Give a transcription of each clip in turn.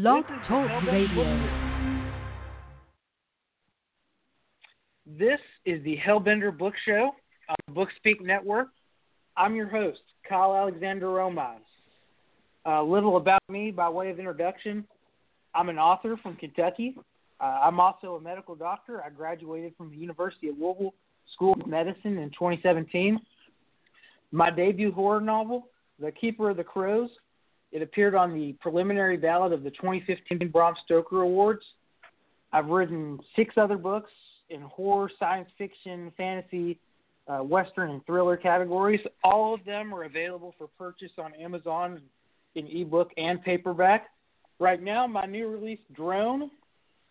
Blog Talk Radio. This is the Hellbender Book Show on the Bookspeak Network. I'm your host, Kyle Alexander Romines. A little about me by way of introduction. I'm an author from Kentucky. Uh, I'm also a medical doctor. I graduated from the University of Louisville School of Medicine in 2017. My debut horror novel, The Keeper of the Crows, it appeared on the preliminary ballot of the 2015 Bram Stoker Awards. I've written six other books in horror, science fiction, fantasy, uh, western, and thriller categories. All of them are available for purchase on Amazon in ebook and paperback. Right now, my new release, Drone,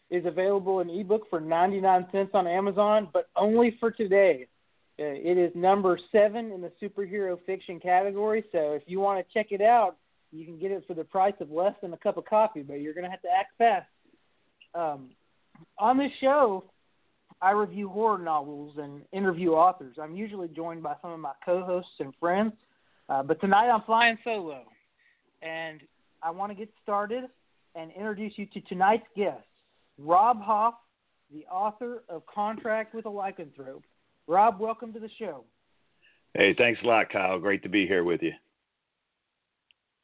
is available in ebook for 99 cents on Amazon, but only for today. Uh, it is number seven in the superhero fiction category, so if you want to check it out, you can get it for the price of less than a cup of coffee, but you're going to have to act fast. Um, on this show, I review horror novels and interview authors. I'm usually joined by some of my co-hosts and friends, uh, but tonight I'm flying solo, and I want to get started and introduce you to tonight's guest, Robb Hoff, the author of Contract with a Lycanthrope. Robb, welcome to the show. Hey, thanks a lot, Kyle. Great to be here with you.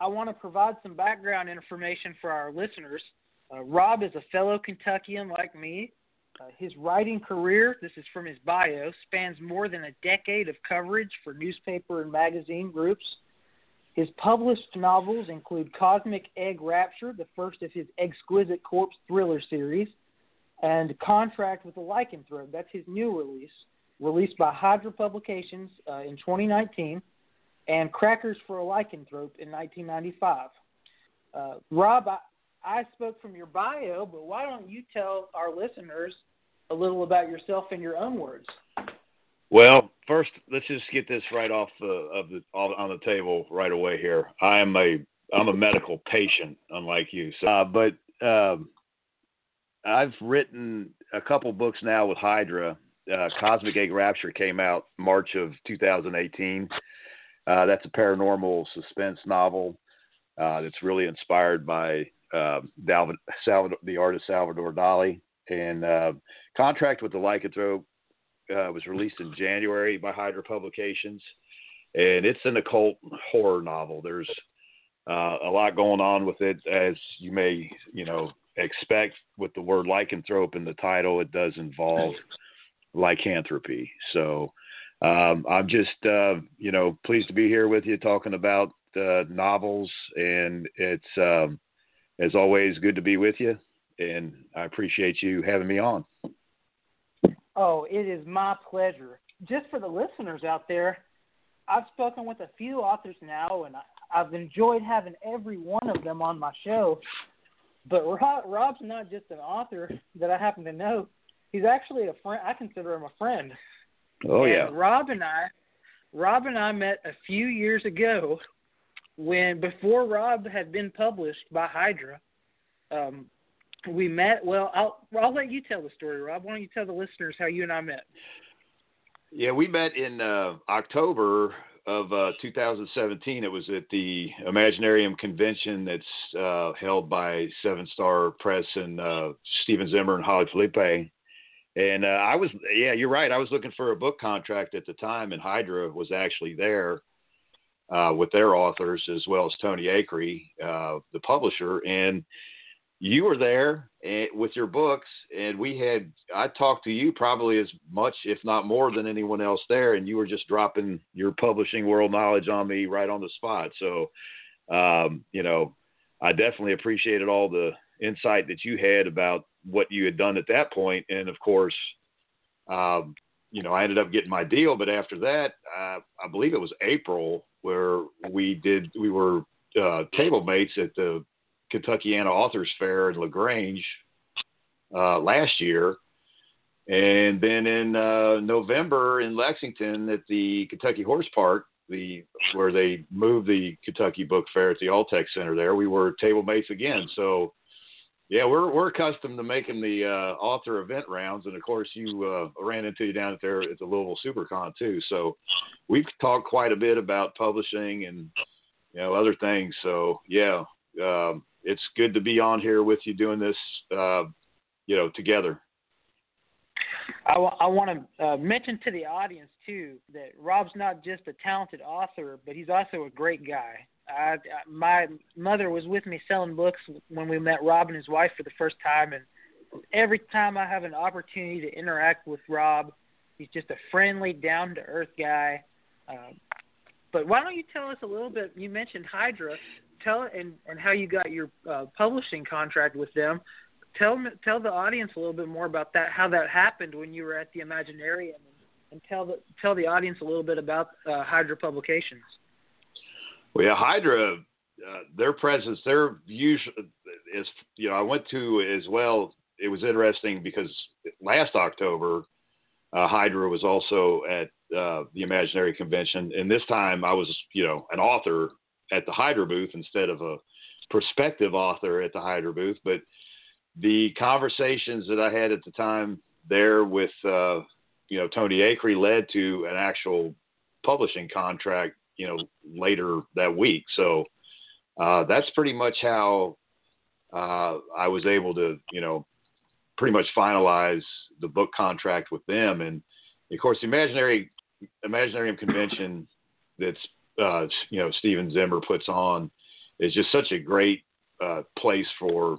I want to provide some background information for our listeners. Uh, Robb is a fellow Kentuckian like me. Uh, his writing career, this is from his bio, spans more than a decade of coverage for newspaper and magazine groups. His published novels include Cosmic Egg Rapture, the first of his Eggsquisite Corpse thriller series, and Contract with a Lycanthrope. That's his new release, released by Hydra Publications uh, in 2019 and Crackers for a Lycanthrope in 1995. Uh, Robb, I, I spoke from your bio, but why don't you tell our listeners a little about yourself in your own words? Well, first, let's just get this right off the, of the on the table right away here. I am a I'm a medical patient, unlike you. So, uh, but um, I've written a couple books now with Hydra. Uh, Cosmic Egg Rapture came out March of 2018. Uh, that's a paranormal suspense novel uh, that's really inspired by uh, Dalvin, Salvador, the artist Salvador Dali. And uh, Contract with the Lycanthrope uh, was released in January by Hydra Publications. And it's an occult horror novel. There's uh, a lot going on with it, as you may, you know, expect with the word lycanthrope in the title. It does involve lycanthropy. So um, I'm just, uh, you know, pleased to be here with you talking about uh, novels, and it's um, as always good to be with you, and I appreciate you having me on. Oh, it is my pleasure. Just for the listeners out there, I've spoken with a few authors now, and I've enjoyed having every one of them on my show. But Robb, Robb's not just an author that I happen to know; he's actually a friend. I consider him a friend. Oh and yeah. Robb and I, Robb and I met a few years ago when before Robb had been published by Hydra. Um, we met. Well, I'll I'll let you tell the story, Robb. Why don't you tell the listeners how you and I met? Yeah, we met in uh, October of uh, 2017. It was at the Imaginarium convention that's uh, held by Seventh Star Press and uh, Stephen Zimmer and Holly Philippe. And uh, I was, yeah, you're right. I was looking for a book contract at the time, and Hydra was actually there uh, with their authors as well as Tony Acree, uh, the publisher. And you were there and, with your books, and we had, I talked to you probably as much, if not more, than anyone else there, and you were just dropping your publishing world knowledge on me right on the spot. So, um, you know, I definitely appreciated all the insight that you had about what you had done at that point. And of course, um, you know, I ended up getting my deal. But after that, uh, I believe it was April where we did, we were uh, table mates at the Kentuckiana Authors Fair in LaGrange uh, last year. And then in uh, November in Lexington at the Kentucky Horse Park, the where they moved the Kentucky Book Fair at the Alltech Center there, we were table mates again. So yeah, we're we're accustomed to making the uh, author event rounds, and of course, you uh, ran into you down there at the Louisville SuperCon too. So we've talked quite a bit about publishing and you know other things. So yeah, um, it's good to be on here with you doing this, uh, you know, together. I, w- I want to uh, mention to the audience too that Robb's not just a talented author, but he's also a great guy. I, my mother was with me selling books when we met Robb and his wife for the first time, and every time I have an opportunity to interact with Robb, he's just a friendly, down to earth guy. Um, but why don't you tell us a little bit? You mentioned Hydra, tell and and how you got your uh, publishing contract with them. Tell tell the audience a little bit more about that, how that happened when you were at the Imaginarium, and, and tell the tell the audience a little bit about uh, Hydra Publications. Well, yeah, Hydra, uh, their presence, their usual is you know I went to as well. It was interesting because last October, uh, Hydra was also at uh, the Imaginary Convention, and this time I was you know an author at the Hydra booth instead of a prospective author at the Hydra booth. But the conversations that I had at the time there with uh, you know Tony Acree led to an actual publishing contract you know later that week. So uh, that's pretty much how uh, I was able to you know pretty much finalize the book contract with them. And of course, the imaginary Imaginarium convention that's uh, you know Stephen Zimmer puts on is just such a great uh, place for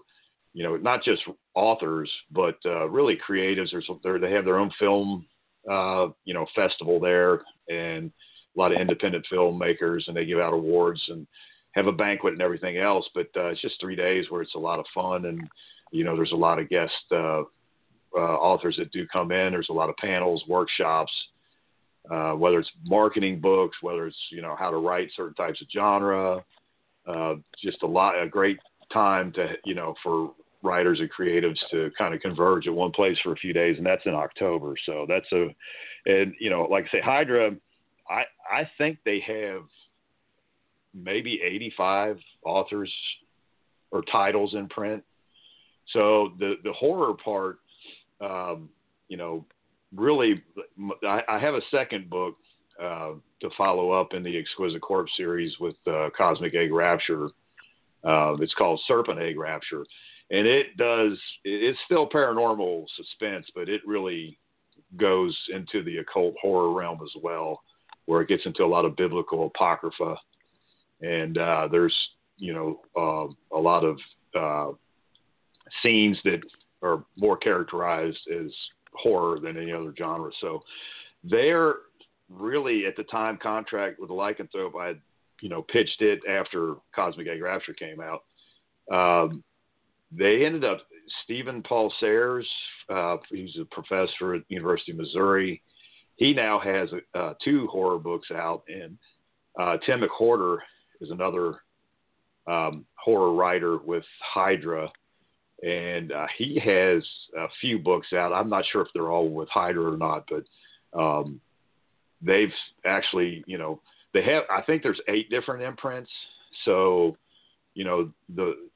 you know not just authors but uh, really creatives. There's they have their own film uh, you know festival there and a lot of independent filmmakers and they give out awards and have a banquet and everything else. But uh, it's just three days where it's a lot of fun and you know there's a lot of guest uh, uh, authors that do come in. There's a lot of panels, workshops uh, whether it's marketing books, whether it's you know how to write certain types of genre. Uh, just a lot, a great time to you know for writers and creatives to kind of converge at one place for a few days, and that's in October. So that's a, and you know, like I say, Hydra, I I think they have maybe 85 authors or titles in print. So the the horror part, um, you know, really, I, I have a second book uh, to follow up in the Eggsquisite Corpse series with uh, Cosmic Egg Rapture. Uh, it's called Serpent Egg Rapture, and it does. It's still paranormal suspense, but it really goes into the occult horror realm as well, where it gets into a lot of biblical apocrypha, and uh, there's you know uh, a lot of uh, scenes that are more characterized as horror than any other genre. So they're really at the time contract with the lycanthrope. I had, you know, pitched it after Cosmic Egg Rapture came out. Um, they ended up Stephen Paul Sayers. Uh, he's a professor at University of Missouri. He now has uh, two horror books out, and uh, Tim McWhorter is another um, horror writer with Hydra and uh, he has a few books out. I'm not sure if they're all with Hydra or not, but um, they've actually, you know, they have. I think there's eight different imprints. So, you know, the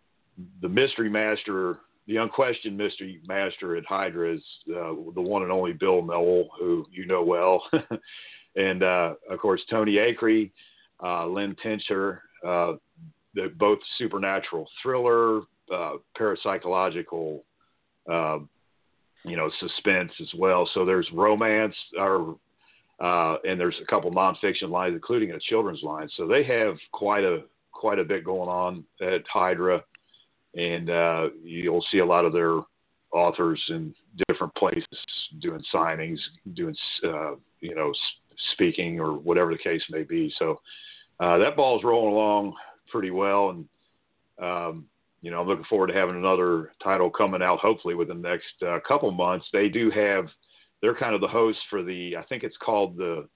the mystery master, the unquestioned mystery master at Hydra is uh, the one and only Bill Noel, who you know well, and uh, of course Tony Acree, uh, Lynn Tincher. Uh, both supernatural thriller, uh, parapsychological, uh, you know, suspense as well. So there's romance, or and there's a couple nonfiction lines, including a children's line. So they have quite a quite a bit going on at Hydra, and uh, you'll see a lot of their authors in different places doing signings, doing uh, you know speaking or whatever the case may be. So uh, that ball's rolling along pretty well, and um, you know, I'm looking forward to having another title coming out hopefully within the next uh, couple months. They do have, they're kind of the host for the, I think it's called the,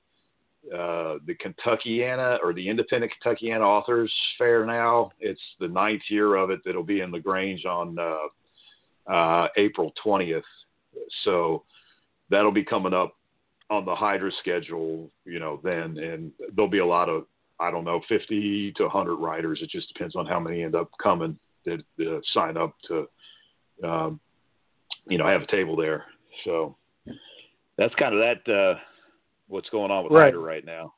uh, the Kentuckiana or the Independent Kentuckiana Authors Fair now. It's the ninth year of it that'll be in LaGrange on uh, uh, April 20th. So that'll be coming up on the Hydra schedule, you know, then, and there'll be a lot of, I don't know, 50 to 100 writers. It just depends on how many end up coming that uh, sign up to, um, you know, have a table there. So that's kind of that. What's going on with right. right now?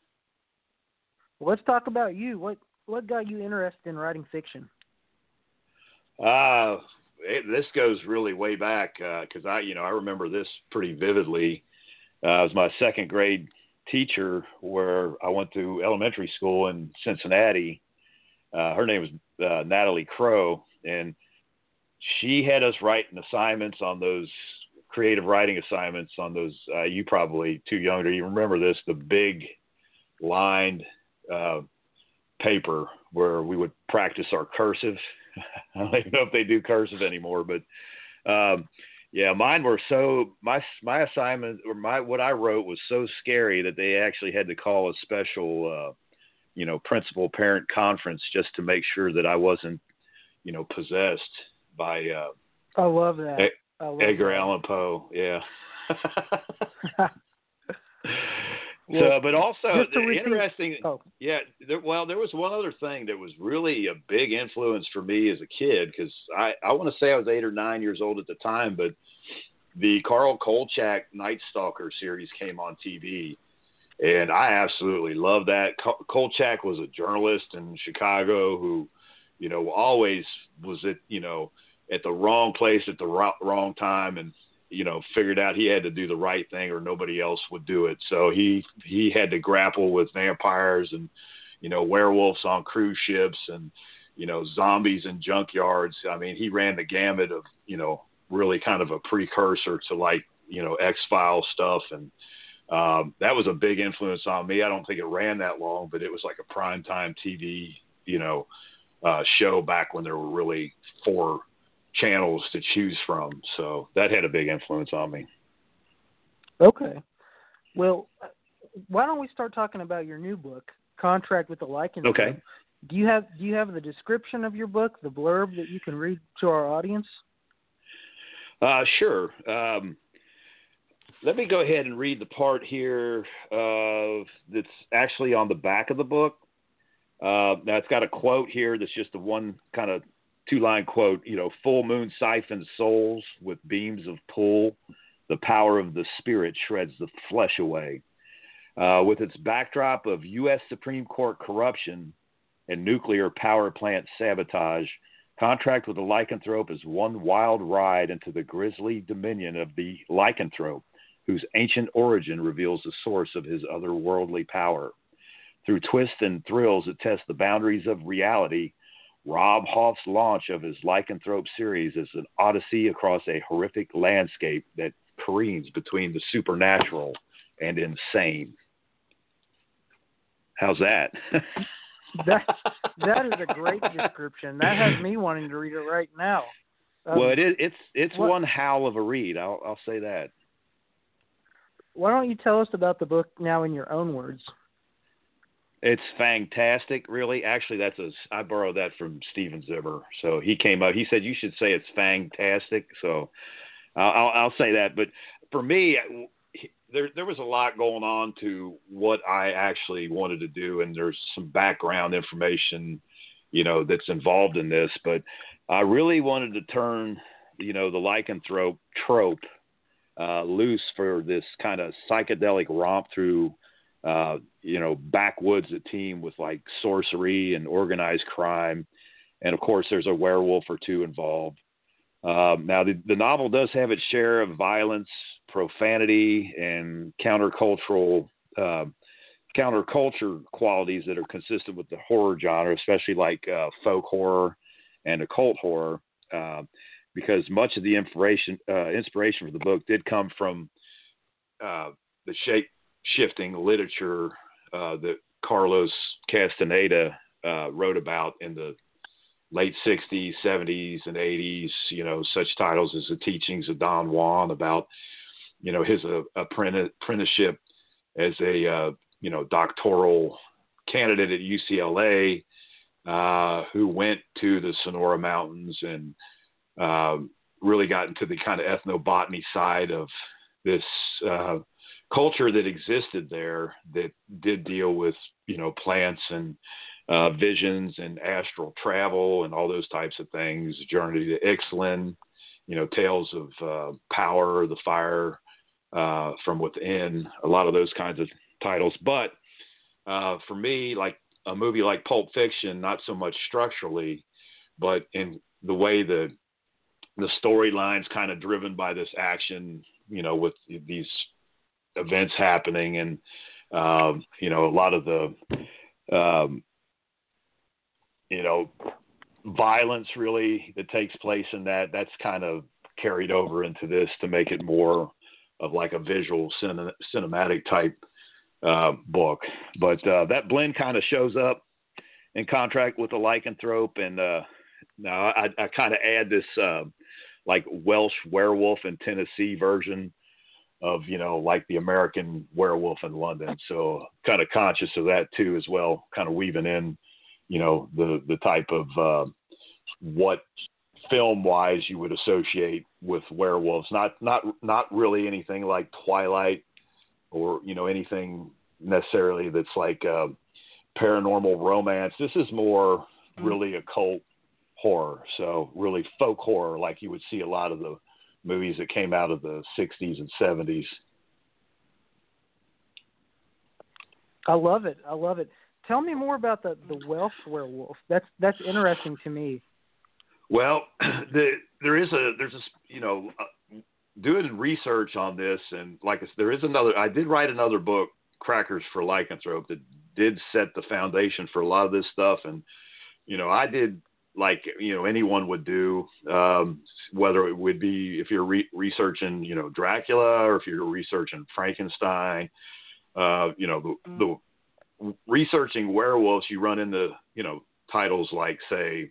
Well, let's talk about you. What what got you interested in writing fiction? Uh, it, this goes really way back because uh, I, you know, I remember this pretty vividly. Uh, it was my second grade teacher where I went to elementary school in Cincinnati. Uh, her name was uh, Natalie Crow, and she had us writing assignments on those creative writing assignments on those. Uh, you probably too young to even remember this. The big lined uh, paper where we would practice our cursive. I don't even know if they do cursive anymore, but um, yeah, mine were so my my assignment or my what I wrote was so scary that they actually had to call a special uh, you know principal parent conference just to make sure that I wasn't you know possessed by uh, I love that. Edgar that. Allan Poe, yeah. so, but also interesting. Oh. Yeah, there, well, there was one other thing that was really a big influence for me as a kid because I I want to say I was eight or nine years old at the time, but the Carl Kolchak Night Stalker series came on TV, and I absolutely loved that. Kolchak was a journalist in Chicago who, you know, always was at you know at the wrong place at the wrong time and you know figured out he had to do the right thing or nobody else would do it. So he he had to grapple with vampires and you know werewolves on cruise ships and you know zombies in junkyards. I mean he ran the gamut of you know really kind of a precursor to like you know x file stuff. And um that was a big influence on me. I don't think it ran that long but it was like a prime time tv you know uh show back when there were really four channels to choose from. So that had a big influence on me. Okay. Well, why don't we start talking about your new book, Contract with the Lycanthrope? Okay. Do you have do you have the description of your book, the blurb that you can read to our audience? Uh, sure. Um, let me go ahead and read the part here that's actually on the back of the book. Uh, now it's got a quote here that's just the one kind of two line quote, you know, full moon siphons souls with beams of pull. The power of the spirit shreds the flesh away. Uh, with its backdrop of U.S. Supreme Court corruption and nuclear power plant sabotage, Contract with the Lycanthrope is one wild ride into the grisly dominion of the lycanthrope, whose ancient origin reveals the source of his otherworldly power. Through twists and thrills that test the boundaries of reality, Robb Hoff's launch of his Lycanthrope series is an odyssey across a horrific landscape that careens between the supernatural and insane. How's that? that that is a great description. That has me wanting to read it right now. Um, well, it is. It's it's what, one howl of a read. I'll I'll say that. Why don't you tell us about the book now in your own words? It's fantastic, really. Actually, that's a I borrowed that from Stephen Zimmer. So he came up. He said you should say it's fantastic. So I'll, I'll say that. But for me, there there was a lot going on to what I actually wanted to do, and there's some background information, you know, that's involved in this. But I really wanted to turn, you know, the lycanthrope trope uh, loose for this kind of psychedelic romp through uh, you know, backwoods a team with like sorcery and organized crime. And of course, there's a werewolf or two involved. Um, now, the, the novel does have its share of violence, profanity, and countercultural uh, counterculture qualities that are consistent with the horror genre, especially like uh, folk horror and occult horror, uh, because much of the inspiration uh, inspiration for the book did come from uh, the shape shifting literature uh, that Carlos Castaneda uh, wrote about in the late 60s, 70s, and 80s. You know, such titles as The Teachings of Don Juan about, you know, his uh, apprenticeship as a, uh, you know, doctoral candidate at UCLA uh, who went to the Sonora Mountains and um, really got into the kind of ethnobotany side of this uh, culture that existed there that did deal with you know plants and uh, visions and astral travel and all those types of things. Journey to Ixtlan, you know, tales of uh, power, the fire uh, from within, a lot of those kinds of titles. But uh, for me, like a movie like Pulp Fiction, not so much structurally, but in the way the the storyline's kind of driven by this action, you know, with these events happening, and um, you know, a lot of the um, you know violence really that takes place in that. That's kind of carried over into this to make it more of like a visual cin- cinematic type uh, book. But uh, that blend kind of shows up in contract with the lycanthrope, and uh, now I, I kind of add this uh, like Welsh werewolf in Tennessee version of you know like the American werewolf in London. So kind of conscious of that too as well, kind of weaving in you know the the type of uh, what film wise you would associate with werewolves. Not not not really anything like Twilight or you know anything necessarily that's like uh, paranormal romance. This is more mm. really occult horror. So really folk horror, like you would see a lot of the movies that came out of the '60s and '70s. I love it. I love it. Tell me more about the the Welsh werewolf. That's that's interesting to me. Well, the, there is a there's a you know uh, doing research on this, and like I said, there is another. I did write another book, Crackers for Lycanthrope, that did set the foundation for a lot of this stuff, and you know I did like you know anyone would do, um, whether it would be if you're re- researching you know Dracula or if you're researching Frankenstein, uh, you know the, mm. the researching werewolves, you run into you know titles like say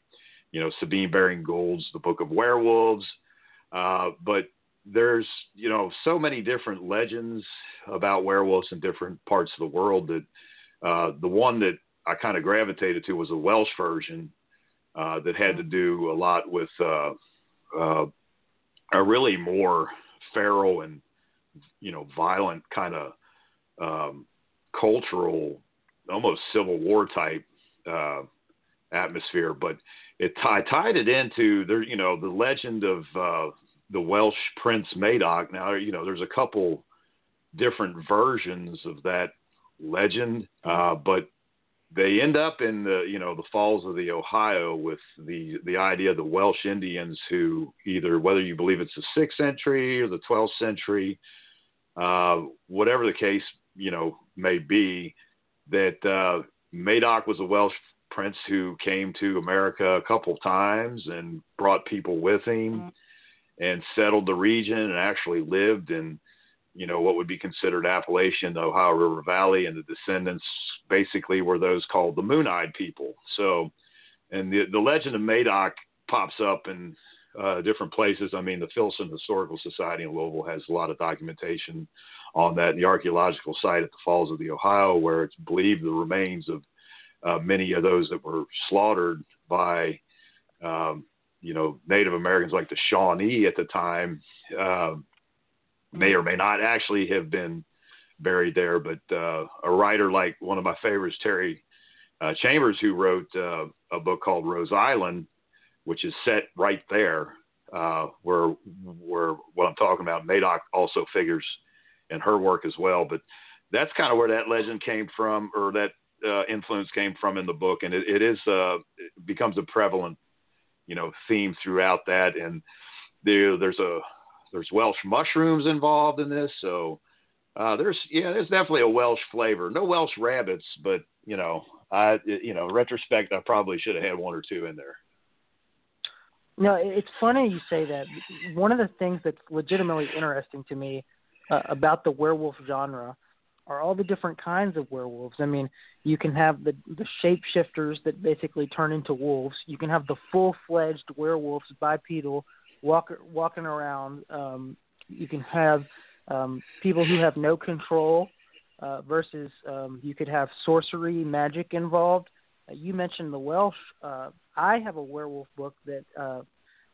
you know, Sabine Baring Gould's The Book of Werewolves. Uh, but there's, you know, so many different legends about werewolves in different parts of the world that uh, the one that I kind of gravitated to was a Welsh version uh, that had to do a lot with uh, uh, a really more feral and, you know, violent kind of um, cultural, almost Civil War type uh, atmosphere. But it I tied it into there, you know, the legend of uh, the Welsh Prince Madoc. Now, you know, there's a couple different versions of that legend, uh, but they end up in the you know the falls of the Ohio with the the idea of the Welsh Indians who either whether you believe it's the sixth century or the twelfth century, uh, whatever the case you know may be, that uh, Madoc was a Welsh prince who came to America a couple times and brought people with him mm-hmm. and settled the region and actually lived in you know what would be considered Appalachian, the Ohio River Valley, and the descendants basically were those called the Moon-eyed people. So, and the the legend of Madoc pops up in uh, different places. I mean, the Filson Historical Society in Louisville has a lot of documentation on that. The archaeological site at the Falls of the Ohio, where it's believed the remains of uh, many of those that were slaughtered by, um, you know, Native Americans like the Shawnee at the time uh, may or may not actually have been buried there. But uh, a writer like one of my favorites, Terry uh, Chambers, who wrote uh, a book called Rose Island, which is set right there, uh, where where what I'm talking about, Madoc also figures in her work as well. But that's kind of where that legend came from, or that uh, influence came from in the book, and it, it is uh, it becomes a prevalent, you know, theme throughout that. And there, there's a there's Welsh mushrooms involved in this, so uh, there's yeah, there's definitely a Welsh flavor. No Welsh rabbits, but you know, I you know, retrospect, I probably should have had one or two in there. No, it's funny you say that. One of the things that's legitimately interesting to me uh, about the werewolf genre are all the different kinds of werewolves. I mean, you can have the the shapeshifters that basically turn into wolves. You can have the full fledged werewolves bipedal, walk, walking around. Um, you can have um, people who have no control uh, versus um, you could have sorcery, magic involved. Uh, you mentioned the Welsh. Uh, I have a werewolf book that uh,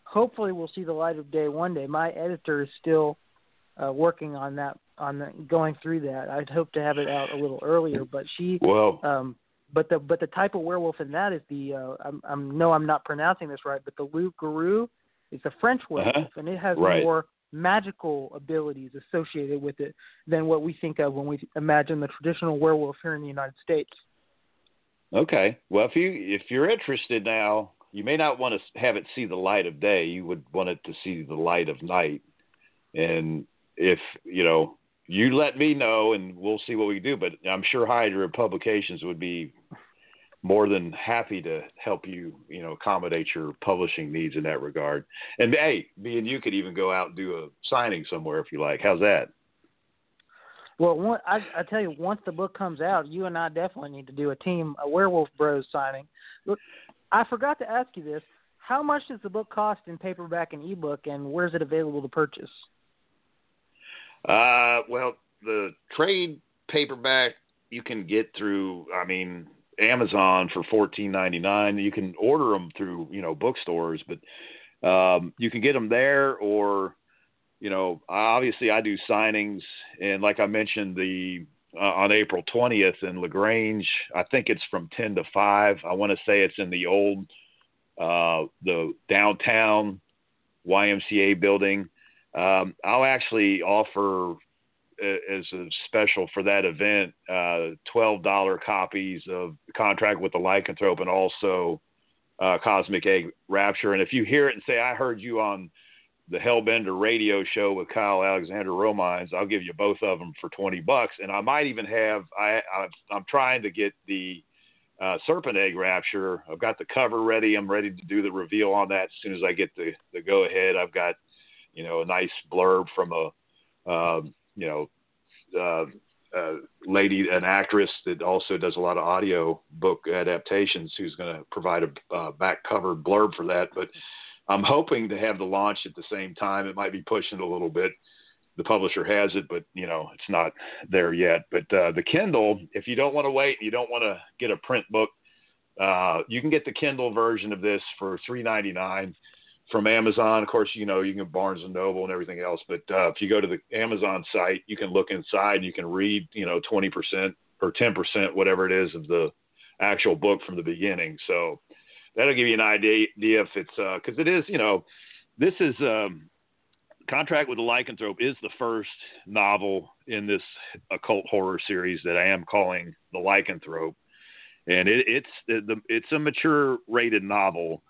hopefully will see the light of day one day. My editor is still uh, working on that on the, going through that. I'd hope to have it out a little earlier, but she. Well. Um, but the but the type of werewolf in that is the uh, I'm, I'm no I'm not pronouncing this right, but the loup garou is a French werewolf, uh-huh. and it has right. more magical abilities associated with it than what we think of when we imagine the traditional werewolf here in the United States. Okay. Well, if you if you're interested now, you may not want to have it see the light of day. You would want it to see the light of night. And if you know, you let me know, and we'll see what we do. But I'm sure Hydra Publications would be more than happy to help you, you know, accommodate your publishing needs in that regard. And hey, me and you could even go out and do a signing somewhere if you like. How's that? Well, one, I, I tell you, once the book comes out, you and I definitely need to do a team, a Werewolf Bros signing. Look, I forgot to ask you this: How much does the book cost in paperback and ebook, and where is it available to purchase? Uh, well, the trade paperback you can get through. I mean, Amazon for fourteen ninety nine. You can order them through you know bookstores, but um, you can get them there or you know obviously I do signings and like I mentioned the uh, on April twentieth in Lagrange. I think it's from ten to five. I want to say it's in the old uh, the downtown YMCA building. Um, I'll actually offer as a special for that event, uh, twelve dollar copies of Contract with the Lycanthrope and also uh, Cosmic Egg Rapture. And if you hear it and say, "I heard you on the Hellbender radio show with Kyle Alexander Romines," I'll give you both of them for twenty bucks. And I might even have I, I am trying to get the uh, Serpent Egg Rapture. I've got the cover ready. I'm ready to do the reveal on that as soon as I get the the go ahead. I've got you know a nice blurb from a um, you know, uh, uh, lady, an actress that also does a lot of audio book adaptations, who's going to provide a uh, back cover blurb for that. But I'm hoping to have the launch at the same time. It might be pushing it a little bit. The publisher has it, but you know it's not there yet. But uh, the Kindle, if you don't want to wait, you don't want to get a print book, uh, you can get the Kindle version of this for three ninety nine from Amazon. Of course, you know you can Barnes and Noble and everything else, but uh, if you go to the Amazon site, you can look inside. and You can read, you know, twenty percent or ten percent, whatever it is, of the actual book from the beginning. So that'll give you an idea if it's because uh, it is, you know, this is um, Contract with the Lycanthrope is the first novel in this occult horror series that I am calling the Lycanthrope, and it, it's the, it's a mature rated novel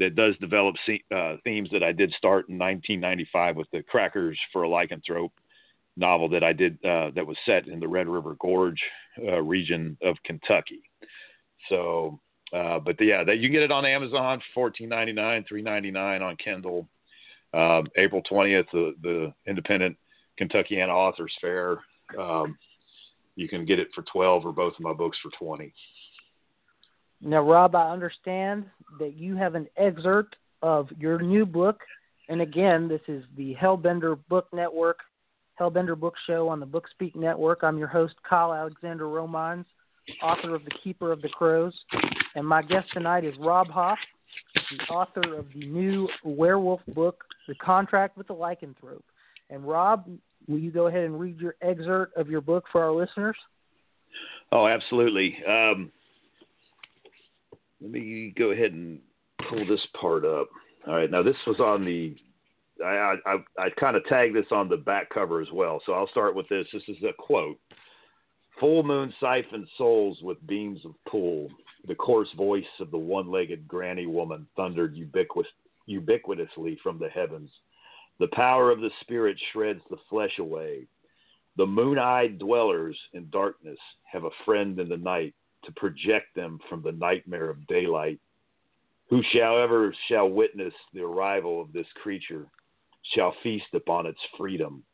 that does develop uh, themes that I did start in 1995 with the Crackers for a Lycanthrope novel that I did uh, that was set in the Red River Gorge uh, region of Kentucky. So, uh, but the, yeah, that you can get it on Amazon for 14.99, 3.99 on Kindle. Um, April 20th, the, the Independent Kentuckiana Authors Fair. Um, you can get it for 12 or both of my books for 20. Now, Robb, I understand that you have an excerpt of your new book. And again, this is the Hellbender Book Network, Hellbender Book Show on the Bookspeak Network. I'm your host, Kyle Alexander Romines, author of The Keeper of the Crows. And my guest tonight is Robb Hoff, the author of the new werewolf book, The Contract with the Lycanthrope. And Robb, will you go ahead and read your excerpt of your book for our listeners? Oh, absolutely. Um, let me go ahead and pull this part up. All right, now this was on the. I I, I kind of tagged this on the back cover as well, so I'll start with this. This is a quote: "Full moon siphoned souls with beams of pool. The coarse voice of the one-legged granny woman thundered ubiquitous, ubiquitously from the heavens. The power of the spirit shreds the flesh away. The moon-eyed dwellers in darkness have a friend in the night to project them from the nightmare of daylight. Whosoever shall ever shall witness the arrival of this creature shall feast upon its freedom.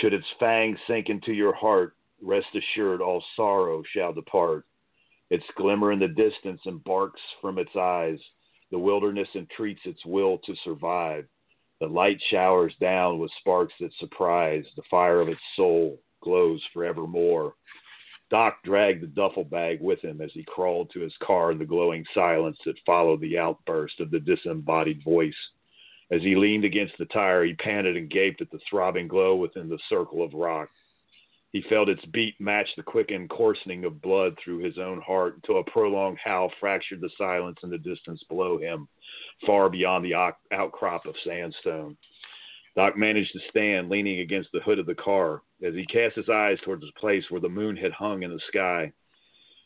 Should its fangs sink into your heart, rest assured all sorrow shall depart. Its glimmer in the distance embarks from its eyes. The wilderness entreats its will to survive. The light showers down with sparks that surprise. The fire of its soul glows forevermore. Doc dragged the duffel bag with him as he crawled to his car in the glowing silence that followed the outburst of the disembodied voice. As he leaned against the tire, he panted and gaped at the throbbing glow within the circle of rock. He felt its beat match the quickened coursing of blood through his own heart until a prolonged howl fractured the silence in the distance below him, far beyond the outcrop of sandstone. Doc managed to stand, leaning against the hood of the car. As he cast his eyes towards the place where the moon had hung in the sky,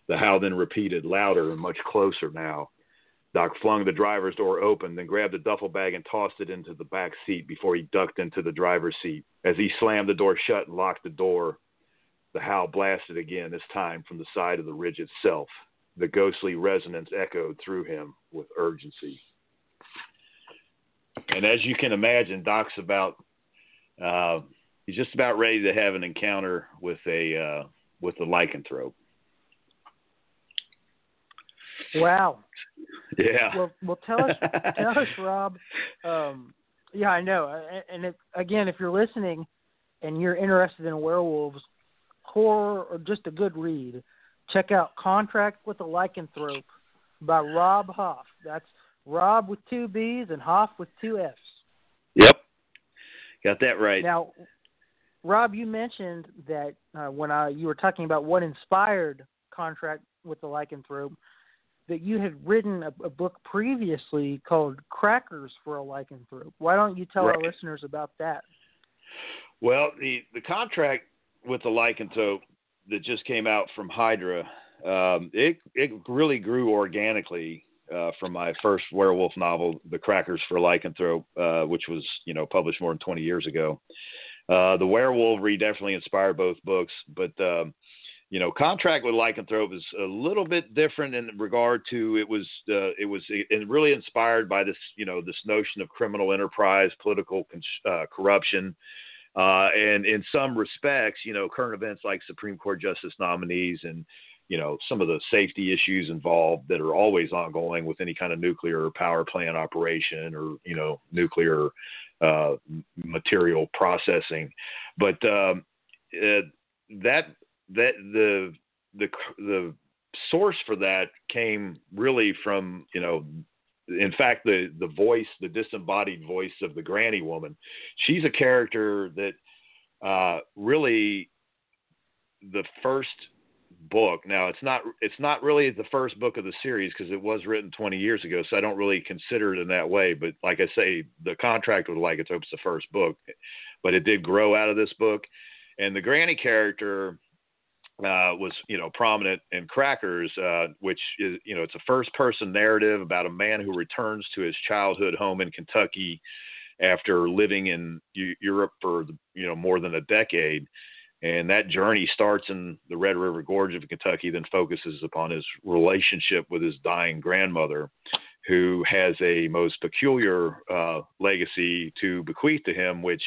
the howl then repeated, louder and much closer now. Doc flung the driver's door open, then grabbed the duffel bag and tossed it into the back seat before he ducked into the driver's seat. As he slammed the door shut and locked the door, the howl blasted again, this time from the side of the ridge itself. The ghostly resonance echoed through him with urgency. And as you can imagine, Doc's about uh, he's just about ready to have an encounter with a uh, with a lycanthrope. Wow. Yeah. Well, well, tell us, tell us, Robb. Um, yeah, I know. And again, if you're listening and you're interested in werewolves, horror, or just a good read, check out Contract with a Lycanthrope by Robb Hoff. That's Robb with two B's and Hoff with two F's. Yep. Got that right. Now, Robb, you mentioned that uh, when I, you were talking about what inspired Contract with the Lycanthrope, that you had written a, a book previously called Crackers for a Lycanthrope. Why don't you tell right. our listeners about that? Well, the the contract with the lycanthrope that just came out from Hydra, um, it it really grew organically uh, from my first werewolf novel, The Crackers for Lycanthrope, uh, which was you know published more than 20 years ago. Uh, the werewolvery definitely inspired both books, but um, you know, contract with lycanthrope is a little bit different in regard to it was uh, it was it really inspired by this you know this notion of criminal enterprise, political uh, corruption, and in some respects, you know, current events like Supreme Court justice nominees and you know some of the safety issues involved that are always ongoing with any kind of nuclear power plant operation or you know nuclear uh, material processing, but um, uh, that that the the the source for that came really from you know in fact the the voice the disembodied voice of the granny woman. She's a character that uh, really the first book. Now it's not it's not really the first book of the series because it was written 20 years ago so i don't really consider it in that way but like i say the contract with lycanthrope is the first book but it did grow out of this book. And the granny character uh, was you know prominent in Crackers, uh, which is you know it's a first-person narrative about a man who returns to his childhood home in Kentucky after living in Europe for you know more than a decade, and that journey starts in the Red River Gorge of Kentucky, then focuses upon his relationship with his dying grandmother, who has a most peculiar uh, legacy to bequeath to him, which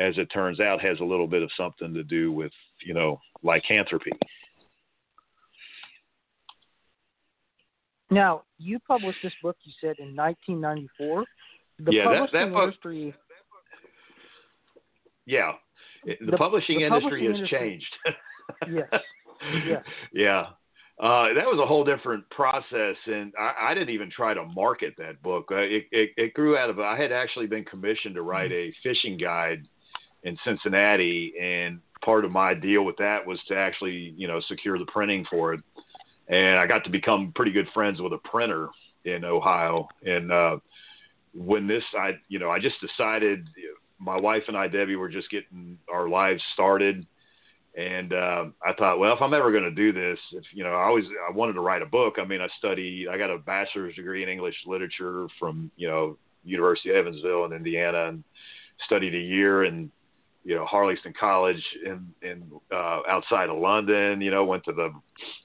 as it turns out, has a little bit of something to do with, you know, lycanthropy. Now, you published this book, you said, in 1994. The yeah, that, that book, industry. Yeah, the, the publishing the industry publishing has industry, changed. yes. Yes. Yeah. Uh, that was a whole different process, and I, I didn't even try to market that book. Uh, it, it, it grew out of. I had actually been commissioned to write a fishing guide in Cincinnati, and part of my deal with that was to actually, you know, secure the printing for it. And I got to become pretty good friends with a printer in Ohio. And uh, when this, I, you know, I just decided my wife and I, Debbie, were just getting our lives started. And uh, I thought, well, if I'm ever going to do this, if you know, I always I wanted to write a book. I mean, I studied, I got a bachelor's degree in English literature from you know University of Evansville in Indiana, and studied a year in you know Harlaxton College in in uh, outside of London. You know, went to the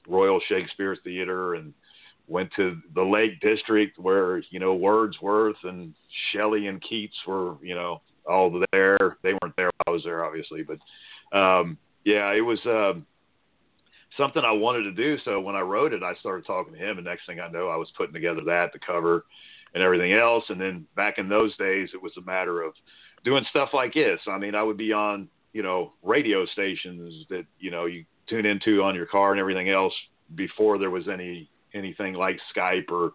Royal Shakespeare Theater and went to the Lake District where you know Wordsworth and Shelley and Keats were you know all there. They weren't there. I was there obviously, but um, yeah, it was. Um, Something I wanted to do, so when I wrote it, I started talking to him, and next thing I know, I was putting together that, the cover, and everything else. And then back in those days, it was a matter of doing stuff like this. I mean, I would be on, you know, radio stations that, you know, you tune into on your car and everything else before there was any anything like Skype or,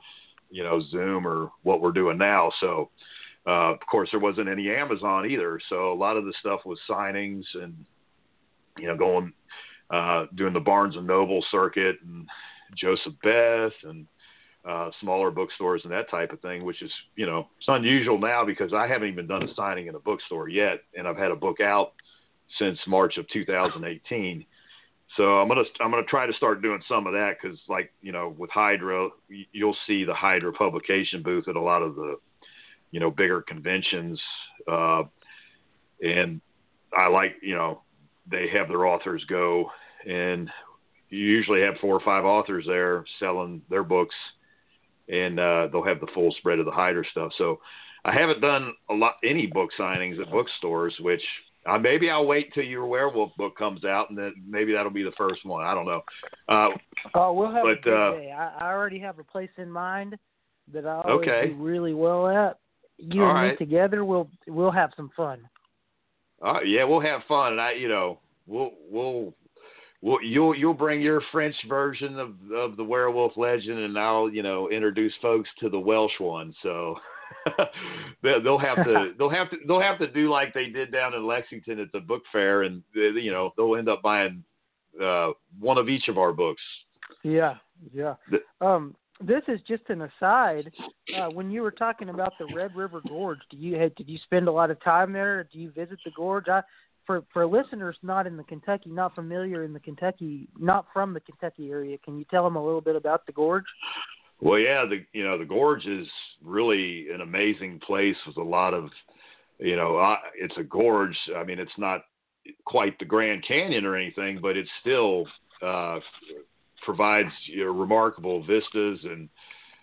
you know, Zoom or what we're doing now. So, uh, of course, there wasn't any Amazon either. So a lot of the stuff was signings and, you know, going, uh, doing the Barnes and Noble circuit and Joseph Beth and uh, smaller bookstores and that type of thing, which is, you know, it's unusual now because I haven't even done a signing in a bookstore yet, and I've had a book out since March of 2018. so I'm gonna I'm gonna try to start doing some of that because like you know with Hydra you'll see the Hydra publication booth at a lot of the you know bigger conventions, uh, and I like you know they have their authors go and you usually have four or five authors there selling their books and uh, they'll have the full spread of the Hydra stuff. So I haven't done a lot any book signings at bookstores, which uh, maybe I'll wait till your werewolf book comes out, and then maybe that'll be the first one. I don't know. Uh, oh, we'll have but, a good uh, day. I, I already have a place in mind that I always Okay. do really well at. You All and me together, we'll we'll have some fun. uh, yeah, we'll have fun, and I, you know, we'll we'll. Well, you'll you'll bring your French version of of the werewolf legend, and I'll you know introduce folks to the Welsh one. So they- they'll have to they'll have to they'll have to do like they did down in Lexington at the book fair, and you know they'll end up buying uh, one of each of our books. Yeah, yeah. The- Um, this is just an aside. Uh, when you were talking about the Red River Gorge, do you did you spend a lot of time there? Do you visit the gorge? I, for for listeners not in the Kentucky, not familiar in the Kentucky, not from the Kentucky area, can you tell them a little bit about the gorge? Well, yeah, the you know the gorge is really an amazing place with a lot of, you know, it's a gorge. I mean, it's not quite the Grand Canyon or anything, but it's still uh, provides you know, remarkable vistas and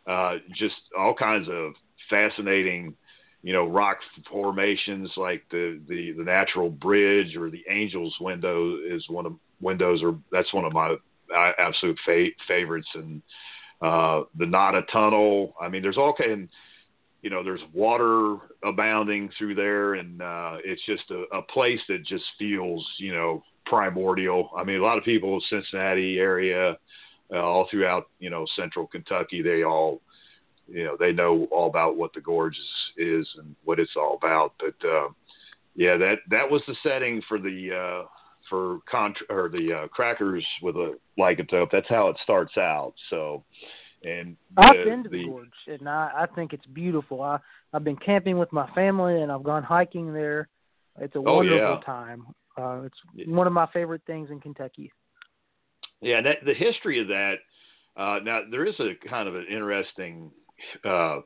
uh, just all kinds of fascinating, you know, rock formations like the the the natural bridge or the Angels window is one of windows or that's one of my absolute fa- favorites and uh, the Nada Tunnel. I mean, there's all kind. You know, there's water abounding through there, and uh, it's just a, a place that just feels, you know, primordial. I mean, a lot of people, Cincinnati area, uh, all throughout, you know, central Kentucky, they all, you know, they know all about what the gorge is, is and what it's all about. But uh, yeah, that that was the setting for the uh, for contra- or the uh, crackers with a lycanthrope. That's how it starts out. So, and I've been to the, gorge, and I I think it's beautiful. I I've been camping with my family, and I've gone hiking there. It's a Oh, wonderful yeah. time. Uh, it's one of my favorite things in Kentucky. Yeah, that, the history of that. Uh, now there is a kind of an interesting, uh,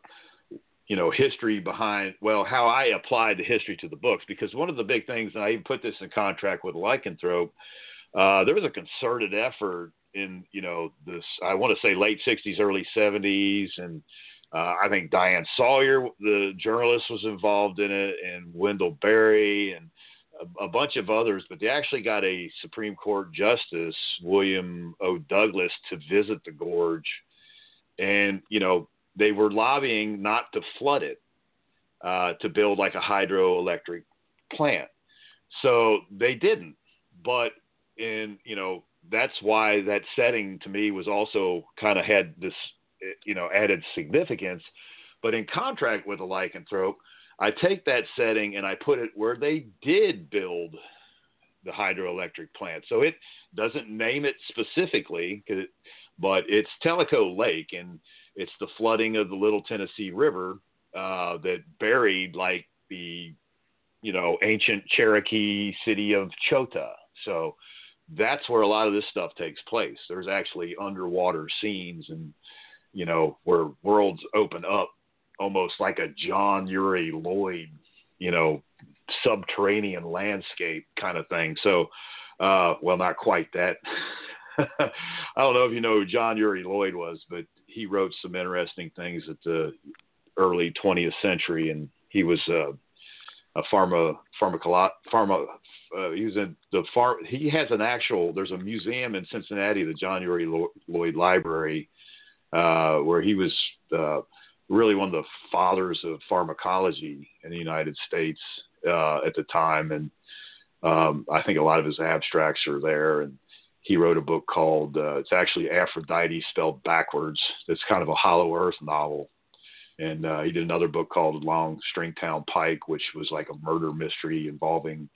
you know, history behind well how I applied the history to the books because one of the big things, and I even put this in contract with Lycanthrope, uh, there was a concerted effort in you know this I want to say late '60s, early '70s, and uh, I think Diane Sawyer, the journalist, was involved in it, and Wendell Berry, and a, bunch of others, but they actually got a Supreme Court Justice, William O. Douglas, to visit the gorge. And, you know, they were lobbying not to flood it, uh, to build like a hydroelectric plant. So they didn't. But, in, you know, that's why that setting to me was also kind of had this, you know, added significance. But in contract with a lycanthrope, I take that setting and I put it where they did build the hydroelectric plant. So it doesn't name it specifically, it, but it's Tellico Lake and it's the flooding of the Little Tennessee River uh, that buried like the, you know, ancient Cherokee city of Chota. So that's where a lot of this stuff takes place. There's actually underwater scenes and, you know, where worlds open up almost like a John Uri Lloyd, you know, subterranean landscape kind of thing. So, uh, well, not quite that. I don't know if you know who John Uri Lloyd was, but he wrote some interesting things at the early 20th century, and he was uh, a pharma pharmacolo- pharma. Uh, he was in the farm. He has an actual. There's a museum in Cincinnati, the John Uri Lloyd Library, uh, where he was uh, really one of the fathers of pharmacology in the United States uh, at the time, and um, I think a lot of his abstracts are there. And he wrote a book called uh, it's actually Aphrodite spelled backwards. It's kind of a Hollow Earth novel. And uh, he did another book called Long Stringtown Pike, which was like a murder mystery involving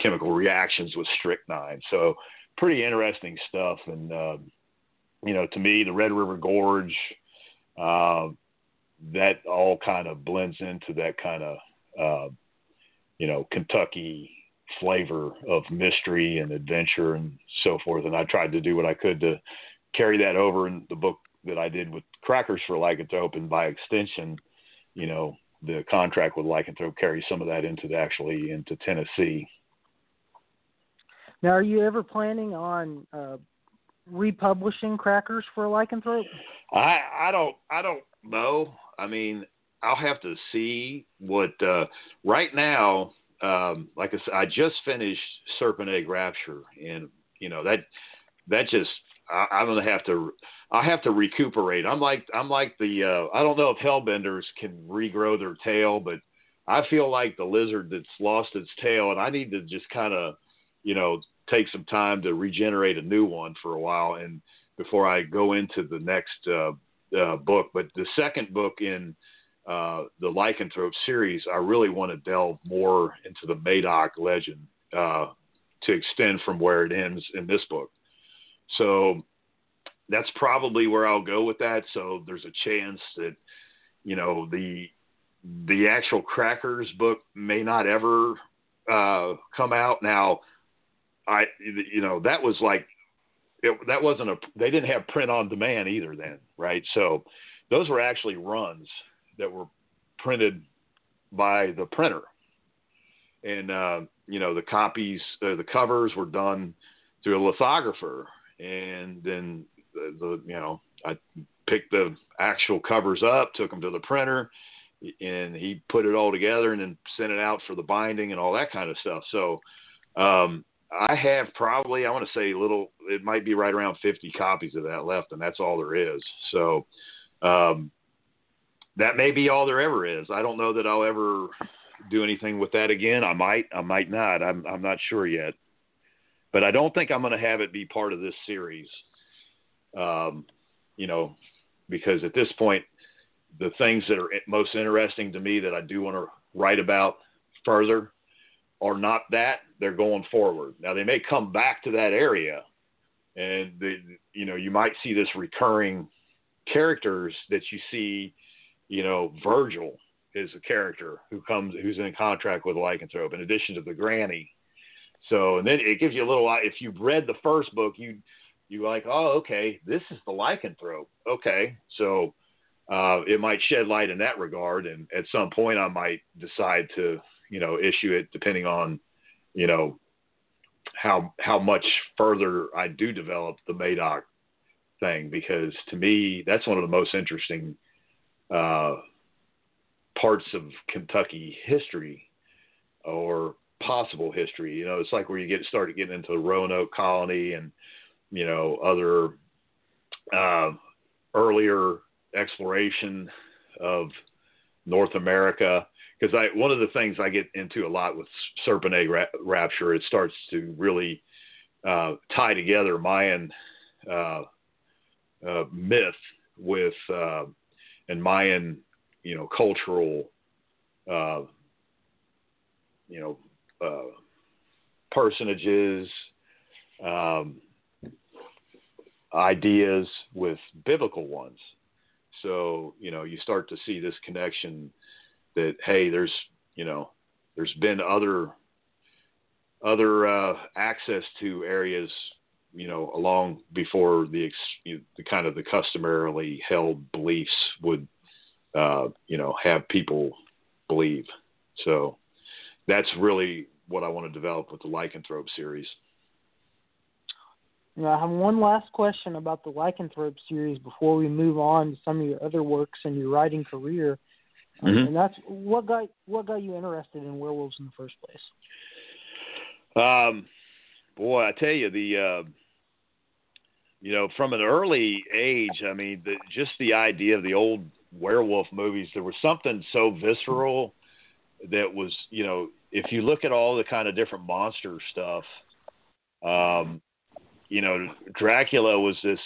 chemical reactions with strychnine. So pretty interesting stuff. And uh, you know, to me, the Red River Gorge, uh, that all kind of blends into that kind of uh, you know Kentucky flavor of mystery and adventure and so forth. And I tried to do what I could to carry that over in the book that I did with Crackers for Lycanthrope, and by extension, you know, the contract with Lycanthrope carries some of that into the, actually into Tennessee. Now, are you ever planning on uh, republishing Crackers for Lycanthrope? I I don't I don't know. I mean, I'll have to see what. Uh, right now, um, like I said, I just finished Serpent Egg Rapture, and you know that that just I, I'm gonna have to I have to recuperate. I'm like I'm like the uh, I don't know if Hellbenders can regrow their tail, but I feel like the lizard that's lost its tail, and I need to just kind of you know take some time to regenerate a new one for a while, and before I go into the next uh, uh, book. But the second book in uh, the Lycanthrope series, I really want to delve more into the Madoc legend uh, to extend from where it ends in this book. So that's probably where I'll go with that. So there's a chance that you know the the actual Crackers book may not ever uh, come out. Now, I you know that was like it, that wasn't a they didn't have print on demand either then, right? So those were actually runs that were printed by the printer, and uh, you know the copies, uh, the covers were done through a lithographer, and then the, the you know I picked the actual covers up, took them to the printer, and he put it all together and then sent it out for the binding and all that kind of stuff. So um, I have probably I want to say little it might be right around 50 copies of that left, and that's all there is. So um, that may be all there ever is. I don't know that I'll ever do anything with that again. I might, I might not. I'm I'm not sure yet. But I don't think I'm going to have it be part of this series. Um, you know, because at this point, the things that are most interesting to me that I do want to write about further are not that. They're going forward. Now they may come back to that area, and the, you know you might see this recurring characters that you see you know, Virgil is a character who comes who's in contract with Lycanthrope in addition to the granny. So and then it gives you a little if you've read the first book, you you like, oh, okay, this is the Lycanthrope. Okay. So uh, it might shed light in that regard and at some point I might decide to, you know, issue it depending on, you know, how how much further I do develop the Madoc thing because to me that's one of the most interesting uh, parts of Kentucky history or possible history. You know, it's like where you get started getting into the Roanoke colony and you know other uh, earlier exploration of North America. Because I one of the things I get into a lot with Serpent Egg ra- Rapture, it starts to really uh, tie together Mayan uh, uh myth with uh, and Mayan, you know, cultural, uh, you know, uh, personages, um, ideas with biblical ones. So, you know, you start to see this connection that, hey, there's, you know, there's been other, other uh, access to areas you know, along before the the kind of the customarily held beliefs would, uh, you know, have people believe. So that's really what I want to develop with the Lycanthrope series. Now, I have one last question about the Lycanthrope series before we move on to some of your other works and your writing career. Mm-hmm. And that's what got what got you interested in werewolves in the first place? Um, boy, I tell you the uh, you know, from an early age, I mean, the, just the idea of the old werewolf movies, there was something so visceral that was, you know, if you look at all the kind of different monster stuff, um, you know, Dracula was this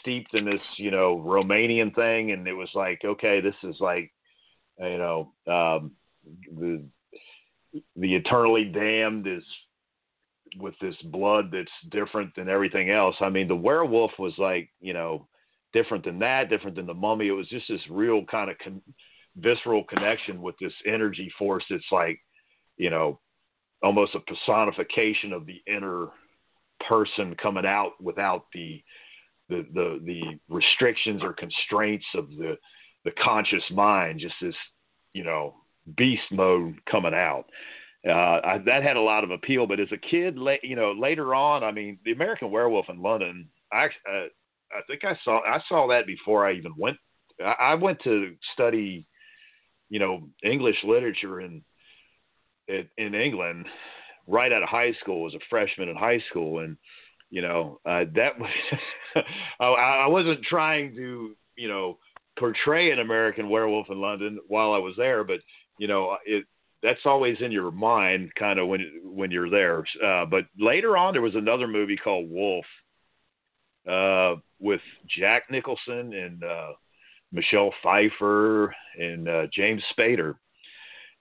steeped in this, you know, Romanian thing, and it was like, okay, this is like, you know, um, the the eternally damned is with this blood that's different than everything else. I mean, the werewolf was like, you know, different than that, different than the mummy. It was just this real kind of con- visceral connection with this energy force that's like, you know, almost a personification of the inner person coming out without the the the, the restrictions or constraints of the the conscious mind, just this you know beast mode coming out. Uh, I, that had a lot of appeal, but as a kid, la- you know, later on, I mean, the American Werewolf in London, I, uh, I think I saw I saw that before I even went. I, I went to study, you know, English literature in in, in England right out of high school as a freshman in high school, and you know uh, that was I, I wasn't trying to you know portray an American Werewolf in London while I was there, but you know it that's always in your mind kind of when when you're there. Uh, but later on, there was another movie called Wolf uh, with Jack Nicholson and uh, Michelle Pfeiffer and uh, James Spader.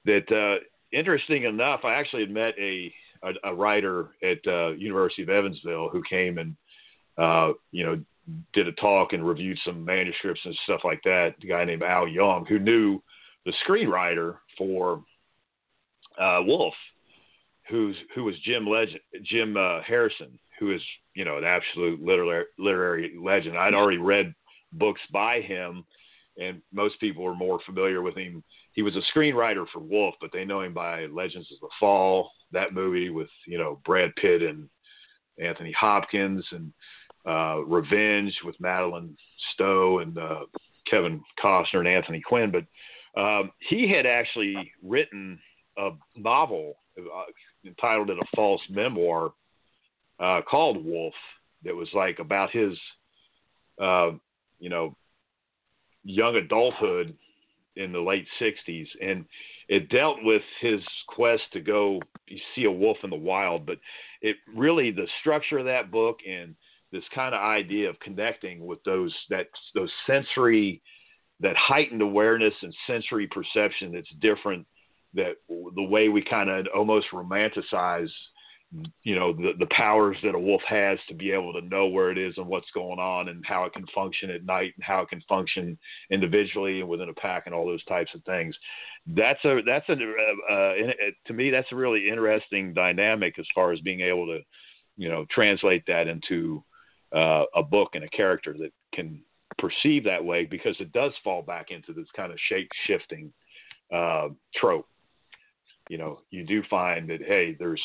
That uh, interesting enough, I actually had met a a, a writer at uh, University of Evansville who came and uh, you know did a talk and reviewed some manuscripts and stuff like that. A guy named Al Young who knew the screenwriter for uh, Wolf, who's who was Jim Legend, Jim uh, Harrison, who is you know an absolute literary literary legend. I'd already read books by him, and most people are more familiar with him. He was a screenwriter for Wolf, but they know him by Legends of the Fall, that movie with you know Brad Pitt and Anthony Hopkins, and uh, Revenge with Madeleine Stowe and uh, Kevin Costner and Anthony Quinn. But um, he had actually written a novel uh, entitled "It a False Memoir" uh, called Wolf that was like about his, uh, you know, young adulthood in the late '60s, and it dealt with his quest to go see a wolf in the wild. But it really the structure of that book and this kind of idea of connecting with those that those sensory that heightened awareness and sensory perception that's different that the way we kind of almost romanticize you know the the powers that a wolf has to be able to know where it is and what's going on and how it can function at night and how it can function individually and within a pack and all those types of things. That's a that's a uh, uh, to me that's a really interesting dynamic as far as being able to you know translate that into uh, a book and a character that can perceive that way because it does fall back into this kind of shape shifting uh, trope you know, you do find that hey, there's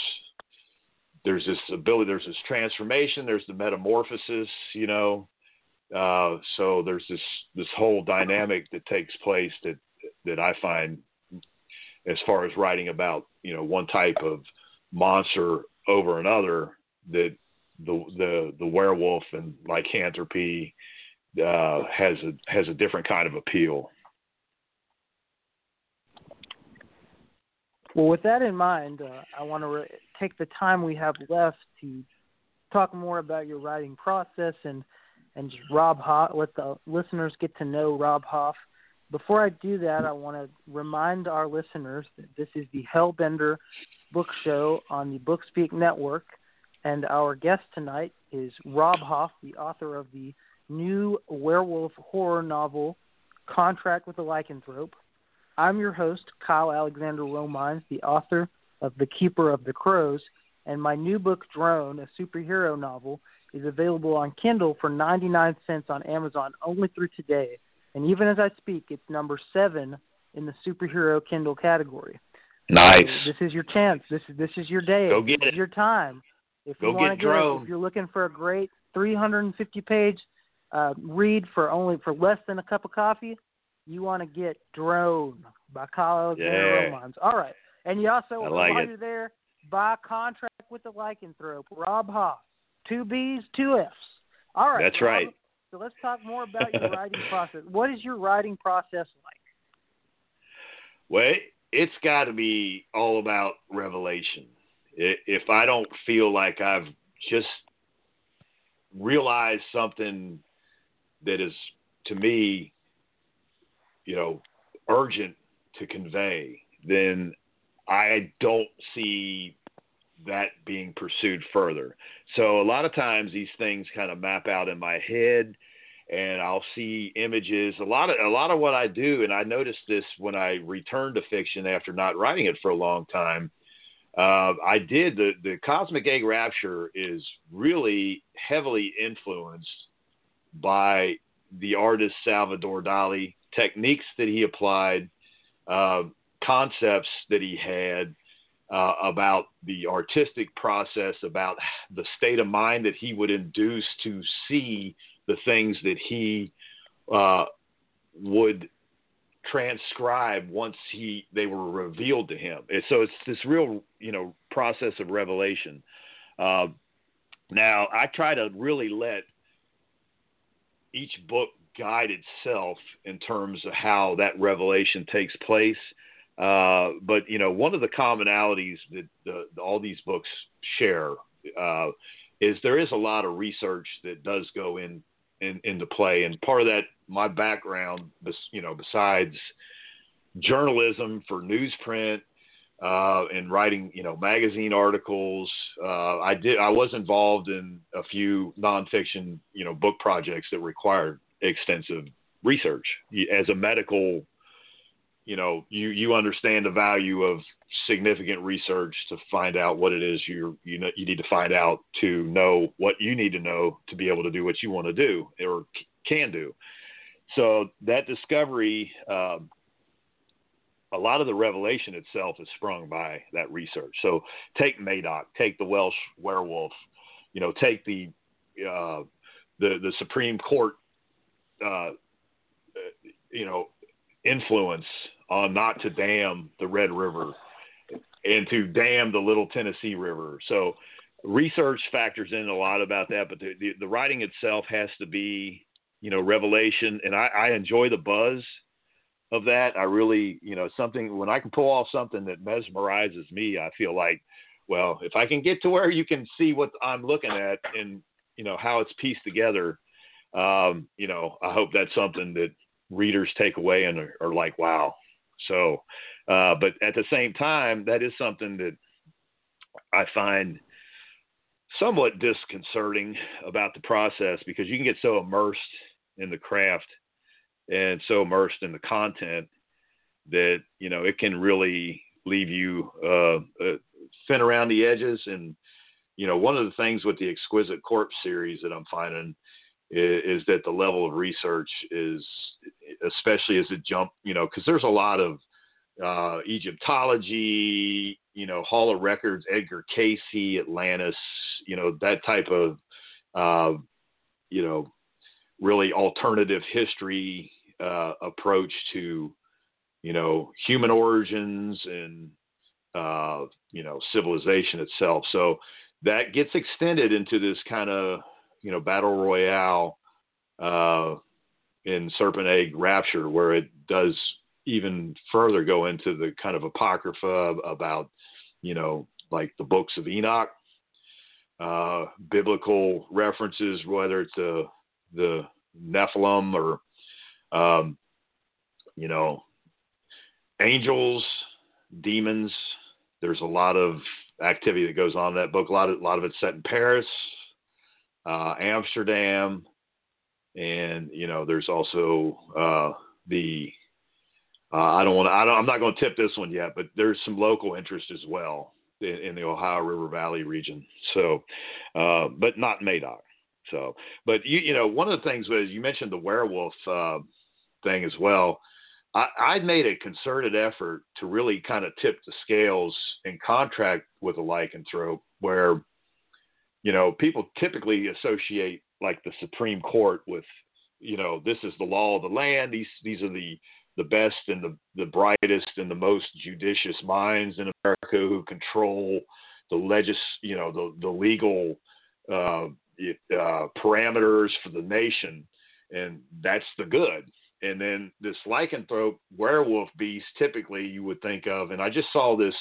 there's this ability, there's this transformation, there's the metamorphosis, you know. Uh, so there's this this whole dynamic that takes place that that I find as far as writing about you know one type of monster over another that the the the werewolf and lycanthropy uh, has a has a different kind of appeal. Well, with that in mind, uh, I want to re- take the time we have left to talk more about your writing process and and just Robb Hoff. Let the listeners get to know Robb Hoff. Before I do that, I want to remind our listeners that this is the Hellbender Book Show on the Bookspeak Network, and our guest tonight is Robb Hoff, the author of the new werewolf horror novel Contract with a Lycanthrope. I'm your host, Kyle Alexander Romines, the author of The Keeper of the Crows, and my new book, Drone, a superhero novel, is available on Kindle for 99 cents on Amazon only through today. And even as I speak, it's number seven in the superhero Kindle category. Nice. So this is your chance. This is this is your day. Go get this it. your time. If Go you want get to Drone. if you're looking for a great 350 page uh, read for only for less than a cup of coffee, you want to get Drone by Kyle Alexander Yeah. Romines. All right. And you also, I like while it. you're there, buy contract with the lycanthrope, Robb Hoff. Two B's, two F's. All right. That's Robb, right. So let's talk more about your writing process. What is your writing process like? Well, it's got to be all about revelation. If I don't feel like I've just realized something that is, to me, you know, urgent to convey, then I don't see that being pursued further. So a lot of times these things kind of map out in my head and I'll see images. A lot of a lot of what I do, and I noticed this when I returned to fiction after not writing it for a long time. Uh, I did the the Cosmic Egg Rapture is really heavily influenced by the artist Salvador Dali, techniques that he applied, uh, concepts that he had uh, about the artistic process, about the state of mind that he would induce to see the things that he uh, would transcribe once he they were revealed to him. So it's this real you know process of revelation. Uh, now I try to really let each book guide itself in terms of how that revelation takes place. Uh, but you know, one of the commonalities that the, the, all these books share uh, is there is a lot of research that does go in, in into play, and part of that, my background, you know, besides journalism for newsprint uh, and writing, you know, magazine articles. Uh, I did. I was involved in a few nonfiction, you know, book projects that required extensive research. As a medical, you know, you you understand the value of significant research to find out what it is you you know you need to find out to know what you need to know to be able to do what you want to do or can do. So that discovery. Um, a lot of the revelation itself is sprung by that research. So take Madoc, take the Welsh werewolf, you know, take the uh, the the Supreme Court, uh, you know, influence on not to dam the Red River and to dam the Little Tennessee River. So research factors in a lot about that, but the, the, the writing itself has to be, you know, revelation. And I, I enjoy the buzz of that. I really, you know, something when I can pull off something that mesmerizes me, I feel like, well, if I can get to where you can see what I'm looking at and you know how it's pieced together, um, you know, I hope that's something that readers take away and are, are like, wow. So, uh, but at the same time, that is something that I find somewhat disconcerting about the process because you can get so immersed in the craft and so immersed in the content that you know it can really leave you uh, uh, thin around the edges. And you know, one of the things with the Eggsquisite Corpse series that I'm finding is, that the level of research is, especially as it jump, you know, because there's a lot of uh, Egyptology, you know, Hall of Records, Edgar Cayce, Atlantis, you know, that type of, uh, you know, really alternative history uh, approach to you know human origins and uh, you know civilization itself. So that gets extended into this kind of you know battle royale uh, in Serpent Egg Rapture, where it does even further go into the kind of apocrypha about you know like the books of Enoch, uh, biblical references, whether it's the the Nephilim or um, you know, angels, demons. There's a lot of activity that goes on in that book. A lot of a lot of it's set in Paris, uh, Amsterdam, and you know, there's also uh, the uh, I don't want to. I don't, I'm not going to tip this one yet, but there's some local interest as well in, in the Ohio River Valley region. So, uh, but not Madoc. So, but you you know, one of the things was you mentioned the werewolf uh, thing as well. I, I made a concerted effort to really kind of tip the scales in contract with a lycanthrope, where you know people typically associate like the Supreme Court with you know this is the law of the land. These these are the the best and the, the brightest and the most judicious minds in America who control the legis you know the the legal uh, uh, parameters for the nation, and that's the good. And then this lycanthrope werewolf beast, typically you would think of, and I just saw this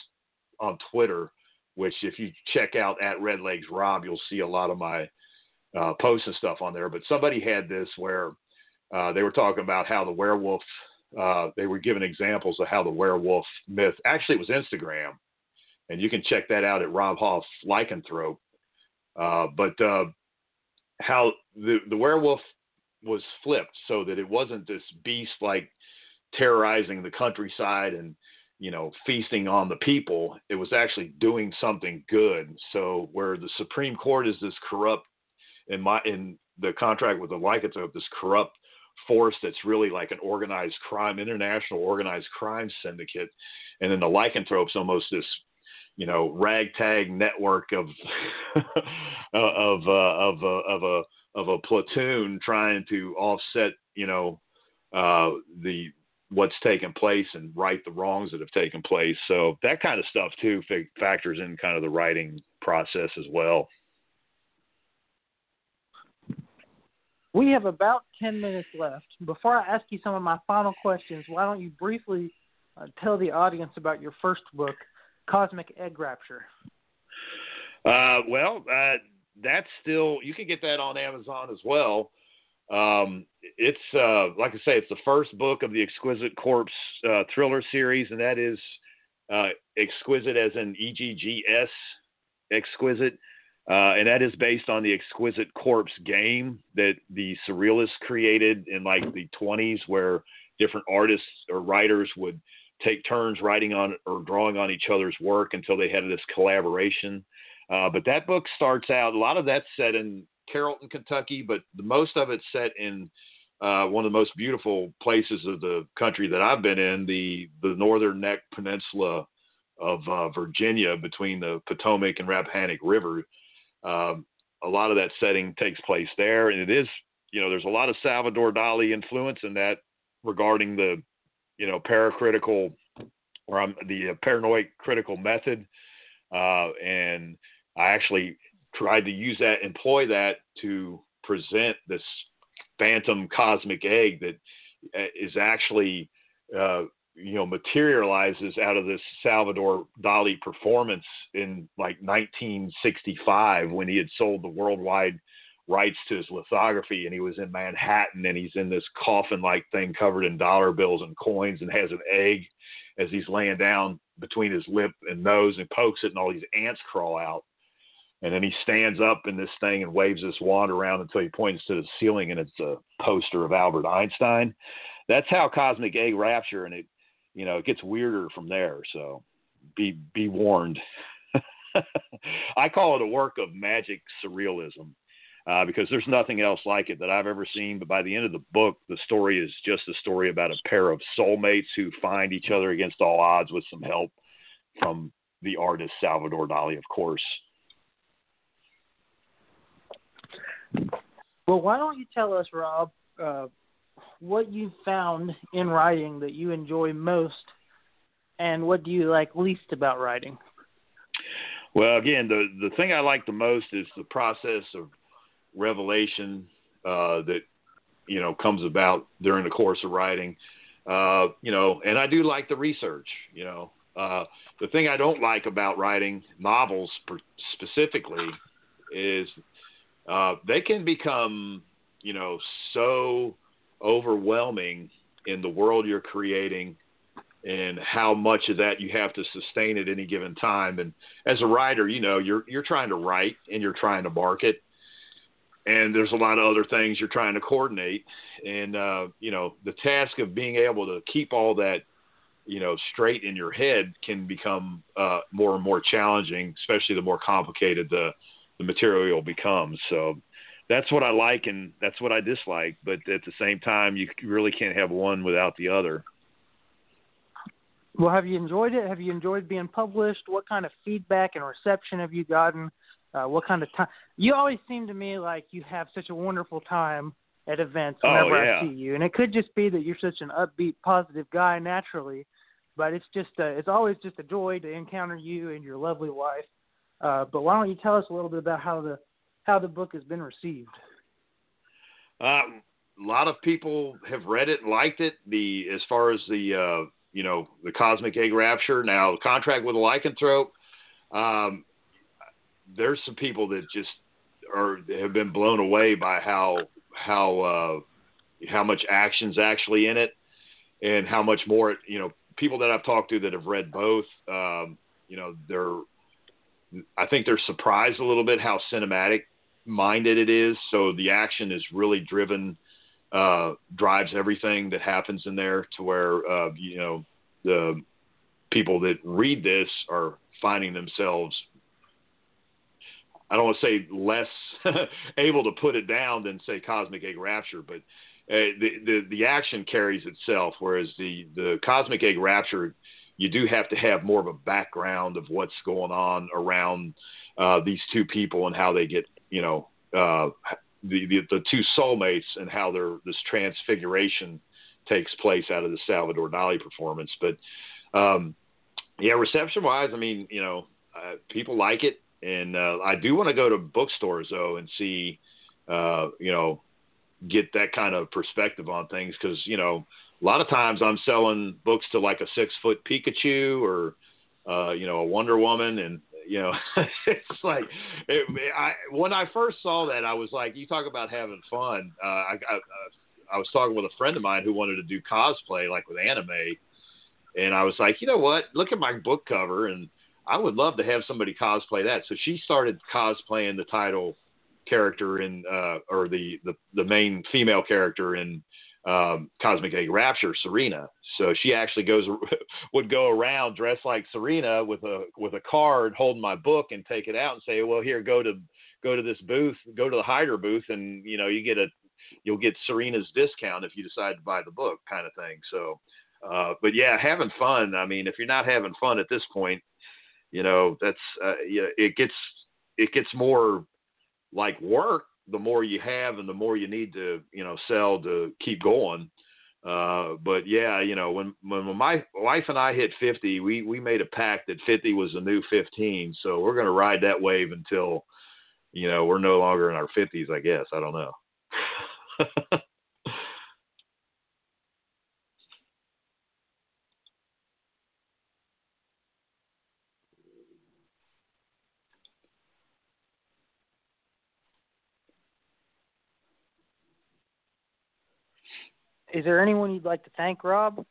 on Twitter, which if you check out at Red Legs Robb, you'll see a lot of my uh, posts and stuff on there. But somebody had this where uh, they were talking about how the werewolf, uh, they were giving examples of how the werewolf myth, actually it was Instagram, and you can check that out at Robb Hoff Lycanthrope. Uh, but uh, how the the werewolf was flipped so that it wasn't this beast like terrorizing the countryside and you know, feasting on the people. It was actually doing something good. So where the Supreme Court is this corrupt in my in the contract with the lycanthrope, this corrupt force that's really like an organized crime, international organized crime syndicate, and then the lycanthrope's almost this, you know, ragtag network of of uh, of uh, of a of a platoon trying to offset, you know, uh, the what's taken place and right the wrongs that have taken place. So that kind of stuff too factors in kind of the writing process as well. We have about 10 minutes left. Before I ask you some of my final questions, why don't you briefly uh, tell the audience about your first book, Cosmic Egg Rapture? Uh, well, uh, that's still, you can get that on Amazon as well. Um, it's, uh, like I say, it's the first book of the Eggsquisite Corpse uh, thriller series, and that is uh, exquisite as in EGGS, exquisite. Uh, and that is based on the Exquisite Corpse game that the Surrealists created in like the 20s, where different artists or writers would take turns writing on or drawing on each other's work until they had this collaboration. Uh, but that book starts out, a lot of that's set in Carrollton, Kentucky, but the most of it's set in uh, one of the most beautiful places of the country that I've been in, the, the northern neck peninsula of uh, Virginia between the Potomac and Rappahannock River. Um, a lot of that setting takes place there, and it is, you know, there's a lot of Salvador Dali influence in that regarding the, you know, paracritical or um, the uh, paranoid critical method, uh, and I actually tried to use that, employ that to present this phantom cosmic egg that uh, actually uh, you know materializes out of this Salvador Dali performance in like 1965 when he had sold the worldwide rights to his lithography and he was in Manhattan and he's in this coffin like thing covered in dollar bills and coins and has an egg as he's laying down between his lip and nose and pokes it and all these ants crawl out and then he stands up in this thing and waves this wand around until he points to the ceiling and it's a poster of Albert Einstein that's how cosmic egg rapture and it you know, it gets weirder from there. So be be warned. I call it a work of magic surrealism uh, because there's nothing else like it that I've ever seen. But by the end of the book, the story is just a story about a pair of soulmates who find each other against all odds with some help from the artist Salvador Dali, of course. Well, why don't you tell us, Robb, uh, what you found in writing that you enjoy most, and what do you like least about writing? Well, again, the the thing I like the most is the process of revelation uh, that you know comes about during the course of writing. Uh, you know, and I do like the research. You know, uh, the thing I don't like about writing novels specifically is uh, they can become, you know, so overwhelming in the world you're creating and how much of that you have to sustain at any given time. And as a writer, you know, you're you're trying to write and you're trying to market, and there's a lot of other things you're trying to coordinate. And uh, you know, the task of being able to keep all that, you know, straight in your head can become uh, more and more challenging, especially the more complicated the the material becomes. So that's what I like and that's what I dislike. But at the same time, you really can't have one without the other. Well, have you enjoyed it? Have you enjoyed being published? What kind of feedback and reception have you gotten? Uh, what kind of time? You always seem to me like you have such a wonderful time at events oh, whenever oh, yeah. I see you, and it could just be that you're such an upbeat, positive guy naturally. But it's just uh, it's always just a joy to encounter you and your lovely wife. Uh, but why don't you tell us a little bit about how the how the book has been received. Uh, a lot of people have read it, liked it. The as far as the uh, you know the cosmic egg rapture. Now, the contract with a lycanthrope. Um, there's some people that just are have been blown away by how how uh, how much action's actually in it, and how much more you know. People that I've talked to that have read both, um, you know, they're I think they're surprised a little bit how cinematic minded it is. So the action is really driven, uh, drives everything that happens in there to where, uh, you know, the people that read this are finding themselves I don't want to say less able to put it down than say Cosmic Egg Rapture, but uh, the, the the action carries itself, whereas the the Cosmic Egg Rapture, you do have to have more of a background of what's going on around uh, these two people and how they get, you know, uh, the, the the two soulmates and how their this transfiguration takes place out of the Salvador Dali performance. But um, yeah, reception wise, I mean, you know, uh, people like it, and uh, I do want to go to bookstores though and see, uh, you know, get that kind of perspective on things because you know a lot of times I'm selling books to like a six foot Pikachu or uh, you know a Wonder Woman and you know it's like it, I when I first saw that I was like you talk about having fun. Uh, I, I I was talking with a friend of mine who wanted to do cosplay like with anime and I was like you know what? Look at my book cover and I would love to have somebody cosplay that. So she started cosplaying the title character in uh, or the, the the main female character in um, Cosmic Egg Rapture, Serena. So she actually goes would go around dressed like Serena with a with a card holding my book and take it out and say, well, here, go to go to this booth, go to the hider booth, and you know you get a you'll get Serena's discount if you decide to buy the book, kind of thing. So, uh, but yeah, having fun. I mean, if you're not having fun at this point, you know that's uh, it gets it gets more like work, the more you have and the more you need to, you know, sell to keep going. Uh, but yeah, you know, when, when my wife and I hit 50, we, we made a pact that 50 was the new 15. So we're to ride that wave until, you know, we're no longer in our 50s, I guess. I don't know. is there anyone you'd like to thank, Robb?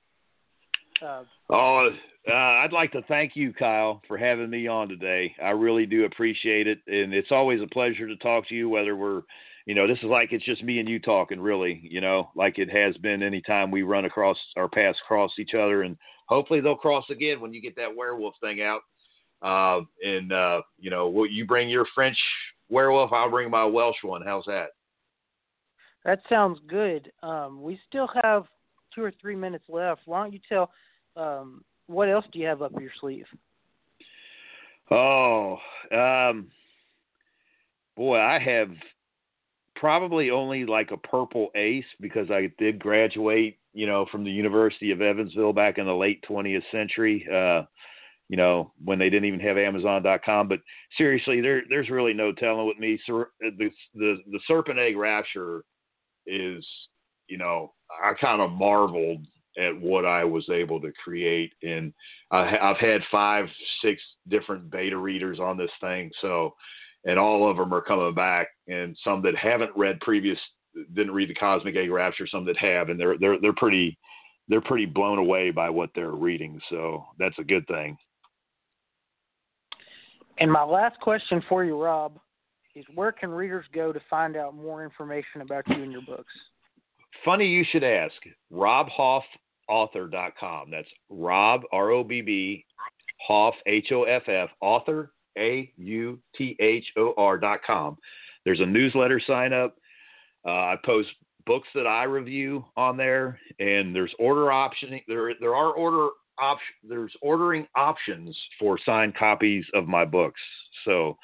Uh, oh, uh, I'd like to thank you, Kyle, for having me on today. I really do appreciate it, and it's always a pleasure to talk to you. Whether we're, you know, this is like it's just me and you talking, really. You know, like it has been anytime we run across our paths cross each other, and hopefully they'll cross again when you get that werewolf thing out. Uh, and uh, you know, will you bring your French werewolf? I'll bring my Welsh one. How's that? That sounds good. Um, we still have two or three minutes left. Why don't you tell um, what else do you have up your sleeve? Oh, um, boy, I have probably only like a purple ace because I did graduate, you know, from the University of Evansville back in the late 20th century. Uh, you know, when they didn't even have Amazon.com. But seriously, there there's really no telling with me. So the the the serpent egg rapture is, you know, I kind of marveled at what I was able to create. And I, I've had five, six different beta readers on this thing. So, and all of them are coming back and some that haven't read previous, didn't read the cosmic egg rapture, some that have, and they're, they're, they're pretty, they're pretty blown away by what they're reading. So that's a good thing. And my last question for you, Robb, is where can readers go to find out more information about you and your books? Funny you should ask. RobbHoffAuthor.com. That's Robb R O B B Hoff H O F F author A U T H O R dot com. There's a newsletter sign up. Uh, I post books that I review on there, and there's order option. There there are order op, There's ordering options for signed copies of my books. So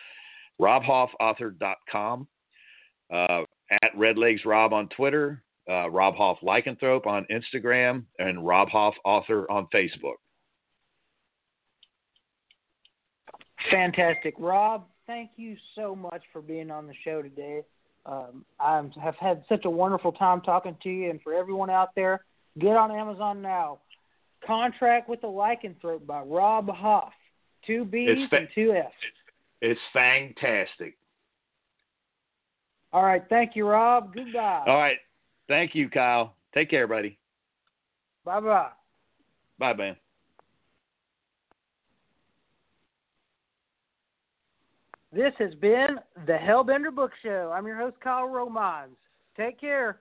robbhoffauthor.com, uh, at RedlegsRobb on Twitter, uh, Robb Hoff Lycanthrope on Instagram, and Robb Hoff Author on Facebook. Fantastic. Robb, thank you so much for being on the show today. Um, I have had such a wonderful time talking to you, and for everyone out there, get on Amazon now. Contract with the Lycanthrope by Robb Hoff. Two B's fa- and two F's. It's fantastic. All right. Thank you, Robb. Goodbye. All right. Thank you, Kyle. Take care, buddy. Bye bye. Bye, man. This has been the Hellbender Book Show. I'm your host, Kyle Romines. Take care.